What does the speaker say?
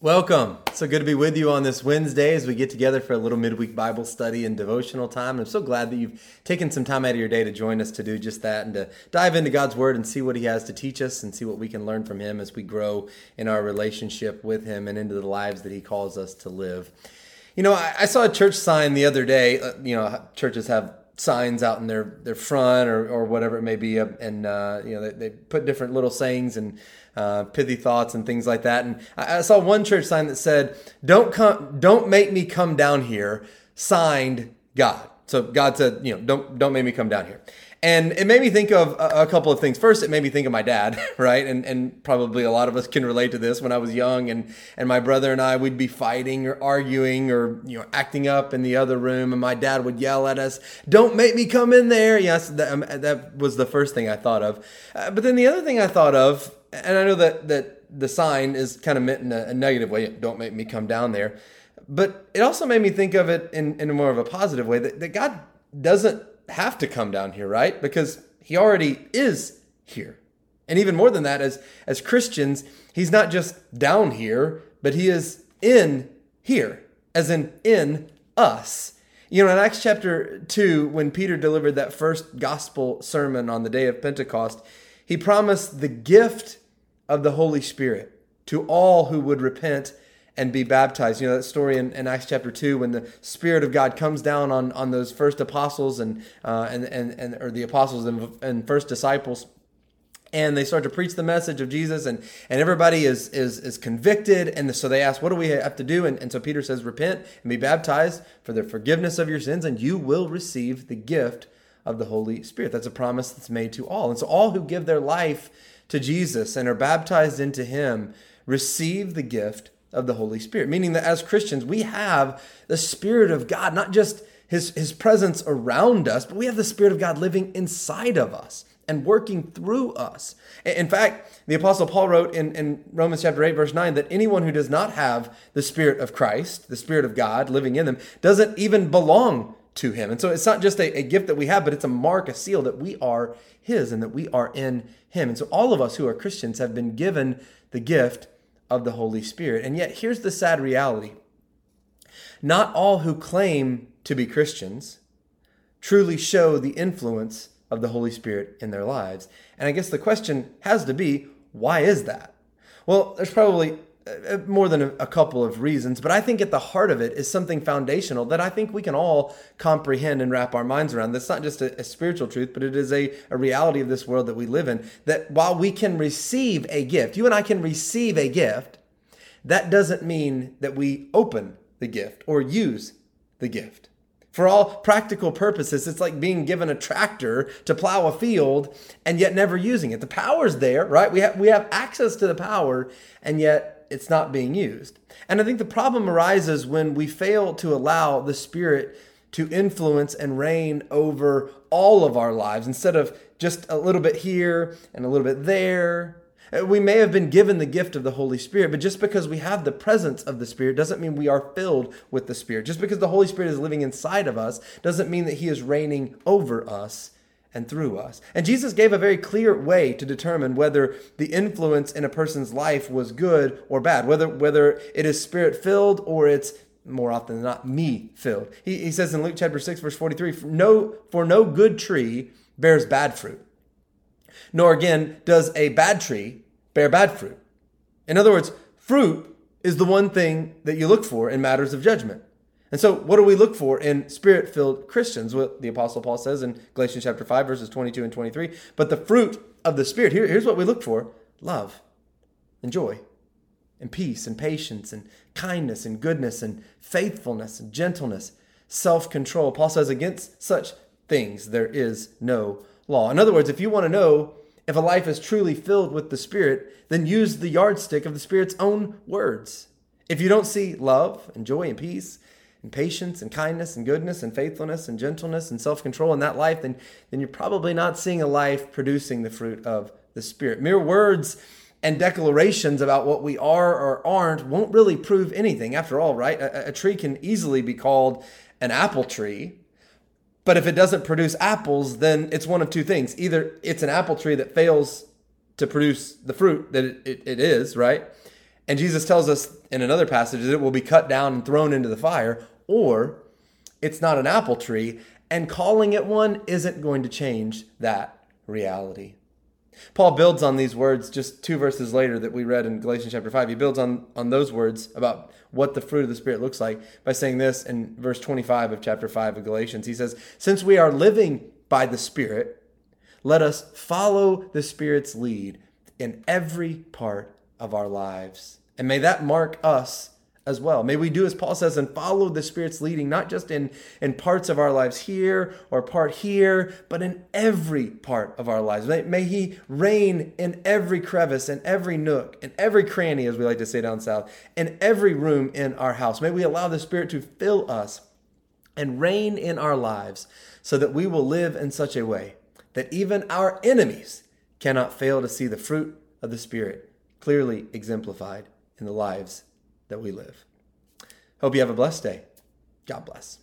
Welcome. So good to be with you on this Wednesday as we get together for a little midweek Bible study and devotional time. I'm so glad that you've taken some time out of your day to join us to do just that and to dive into God's Word and see what He has to teach us and see what we can learn from Him as we grow in our relationship with Him and into the lives that He calls us to live. You know, I, I saw a church sign the other day. Uh, you know, churches have signs out in their their front or, or whatever it may be and uh, you know they, they, put different little sayings and uh, pithy thoughts and things like that. And I, I, saw one church sign that said don't come don't make me come down here signed god. So god said you know don't don't make me come down here and it made me think of a, couple of things. First, it made me think of my dad, right? And and probably a lot of us can relate to this. When I was young, and and my brother and I would be fighting or arguing or you know acting up in the other room, and my dad would yell at us, "Don't make me come in there." Yes, that, um, that was the first thing I thought of. Uh, but then the other thing I thought of, and I know that that the sign is kind of meant in a, a negative way. Don't make me come down there. But it also made me think of it in, in more of a positive way that, that God doesn't have to come down here, right? Because he already is here. And even more than that, as, as Christians, he's not just down here, but he is in here, as in in us. You know, in Acts chapter 2, when Peter delivered that first gospel sermon on the day of Pentecost, he promised the gift of the Holy Spirit to all who would repent and be baptized. You know that story in, in, Acts chapter two when the Spirit of God comes down on, on those first apostles and uh, and, and and or the apostles and, and first disciples, and they start to preach the message of Jesus, and and everybody is is is convicted, and so they ask, what do we have to do? And, and so Peter says, repent and be baptized for the forgiveness of your sins, and you will receive the gift of the Holy Spirit. That's a promise that's made to all, and so all who give their life to Jesus and are baptized into Him receive the gift of the Holy Spirit, meaning that as Christians, we have the Spirit of God, not just his, his presence around us, but we have the Spirit of God living inside of us and working through us. In fact, the Apostle Paul wrote in, in Romans chapter 8, verse 9, that anyone who does not have the Spirit of Christ, the Spirit of God living in them, doesn't even belong to him. And so it's not just a, a gift that we have, but it's a mark, a seal that we are his and that we are in him. And so all of us who are Christians have been given the gift of the Holy Spirit. And yet, here's the sad reality not all who claim to be Christians truly show the influence of the Holy Spirit in their lives. And I guess the question has to be why is that? Well, there's probably Uh, uh, more than a, couple of reasons, but I think at the heart of it is something foundational that I think we can all comprehend and wrap our minds around. That's not just a, a, spiritual truth, but it is a, a reality of this world that we live in. That while we can receive a gift, you and I can receive a gift, that doesn't mean that we open the gift or use the gift. For all practical purposes, it's like being given a tractor to plow a field and yet never using it. The power's there, right? We have, we have access to the power, and yet it's not being used. And I think the problem arises when we fail to allow the Spirit to influence and reign over all of our lives instead of just a little bit here and a little bit there. Uh, we may have been given the gift of the Holy Spirit, but just because we have the presence of the Spirit doesn't mean we are filled with the Spirit. Just because the Holy Spirit is living inside of us doesn't mean that He is reigning over us and through us. And Jesus gave a very clear way to determine whether the influence in a person's life was good or bad, whether whether it is spirit filled or it's more often than not me filled. He, he says in Luke chapter 6 verse 43, for no for no good tree bears bad fruit. Nor again does a bad tree bear bad fruit. In other words, fruit is the one thing that you look for in matters of judgment. And so, what do we look for in spirit filled Christians? What the Apostle Paul says in Galatians chapter 5, verses 22 and 23. But the fruit of the Spirit, here, here's what we look for love and joy and peace and patience and kindness and goodness and faithfulness and gentleness, self control. Paul says, against such things there is no law. In other words, if you want to know if a life is truly filled with the Spirit, then use the yardstick of the Spirit's own words. If you don't see love and joy and peace and patience and kindness and goodness and faithfulness and gentleness and self-control in that life, then, then you're probably not seeing a life producing the fruit of the Spirit. Mere words and declarations about what we are or aren't won't really prove anything. After all, right? A, a tree can easily be called an apple tree. But if it doesn't produce apples, then it's one of two things. Either it's an apple tree that fails to produce the fruit that it, it, it is, right? And Jesus tells us in another passage that it will be cut down and thrown into the fire, or it's not an apple tree, and calling it one isn't going to change that reality. Paul builds on these words just two verses later that we read in Galatians chapter 5. He builds on, on those words about what the fruit of the Spirit looks like by saying this in verse 25 of chapter 5 of Galatians. He says, Since we are living by the Spirit, let us follow the Spirit's lead in every part of our lives. And may that mark us as well. May we do as Paul says and follow the Spirit's leading, not just in, in parts of our lives here or part here, but in every part of our lives. May, may He reign in every crevice, in every nook, in every cranny, as we like to say down south, in every room in our house. May we allow the Spirit to fill us and reign in our lives so that we will live in such a way that even our enemies cannot fail to see the fruit of the Spirit clearly exemplified in the lives that we live. Hope you have a blessed day. God bless.